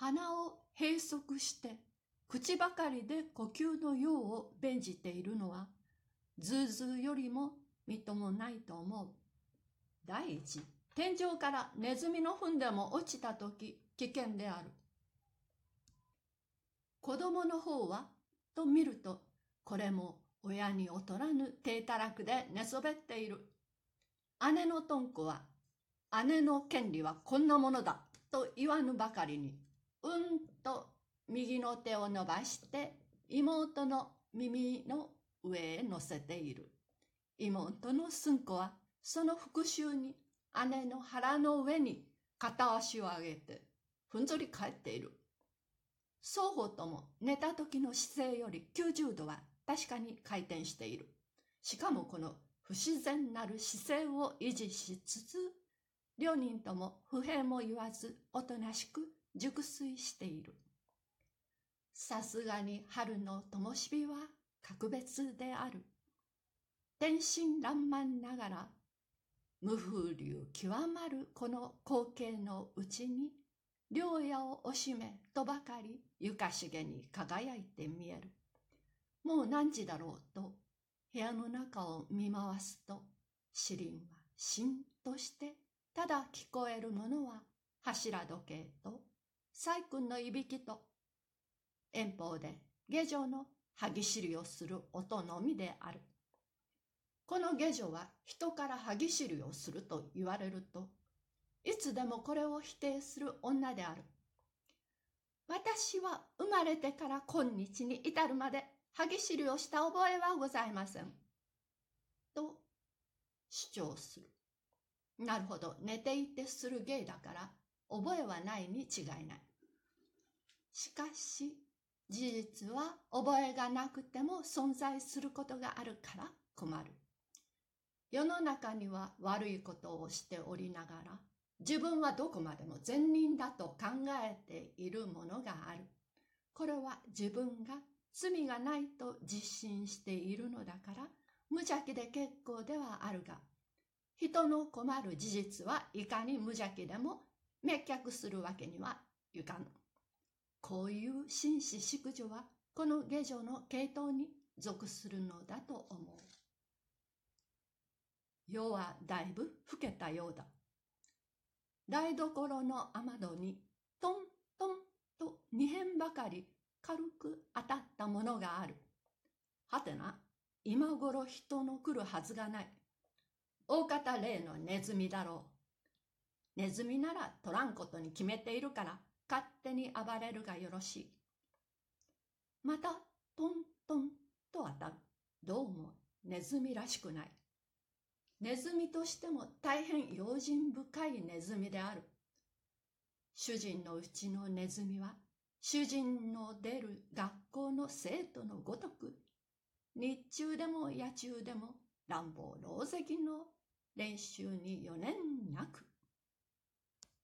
鼻を閉塞して口ばかりで呼吸の用を弁じているのはズーズーよりもみともないと思う。第一、天井からネズミの糞でも落ちたとき危険である。子供の方はと見るとこれも親に劣らぬ体たらくで寝そべっている。姉のとん子は姉の権利はこんなものだと言わぬばかりにうんと右の手を伸ばして妹の耳の上へ乗せている。妹の寸子はその復讐に姉の腹の上に片足を上げてふんぞり返っている。双方とも寝た時の姿勢より90度は確かに回転している。しかもこの不自然なる姿勢を維持しつつ、両人とも不平も言わずおとなしく熟睡している。さすがに春の灯火は格別である。天真爛漫ながら無風流極まるこの光景のうちに両屋をおしめとばかりゆかしげに輝いて見える。もう何時だろうと部屋の中を見回すとシリンはしんとしてただ聞こえるものは柱時計と細君のいびきと遠方で下女の歯ぎしりをする音のみである。この下女は人から歯ぎしりをすると言われるといつでもこれを否定する女である。私は生まれてから今日に至るまで歯ぎしりをした覚えはございません。と主張する。なるほど、寝ていてする芸だから覚えはないに違いない。しかし、事実は覚えがなくても存在することがあるから困る。世の中には悪いことをしておりながら、自分はどこまでも善人だと考えているものがある。これは自分が罪がないと実信しているのだから無邪気で結構ではあるが人の困る事実はいかに無邪気でも滅却するわけにはいかぬ。こういう紳士淑女はこの下女の系統に属するのだと思う。夜はだいぶ更けたようだ。台所の雨戸にトントンと二辺ばかり軽く当たったものがある。はてな、今頃人の来るはずがない。大方例のネズミだろう。ネズミなら取らんことに決めているから勝手に暴れるがよろしい。また、トントンと当たる。どうもネズミらしくない。ネズミとしても大変用心深いネズミである。主人のうちのネズミは主人の出る学校の生徒のごとく、日中でも夜中でも乱暴狼藉の練習に余念なく、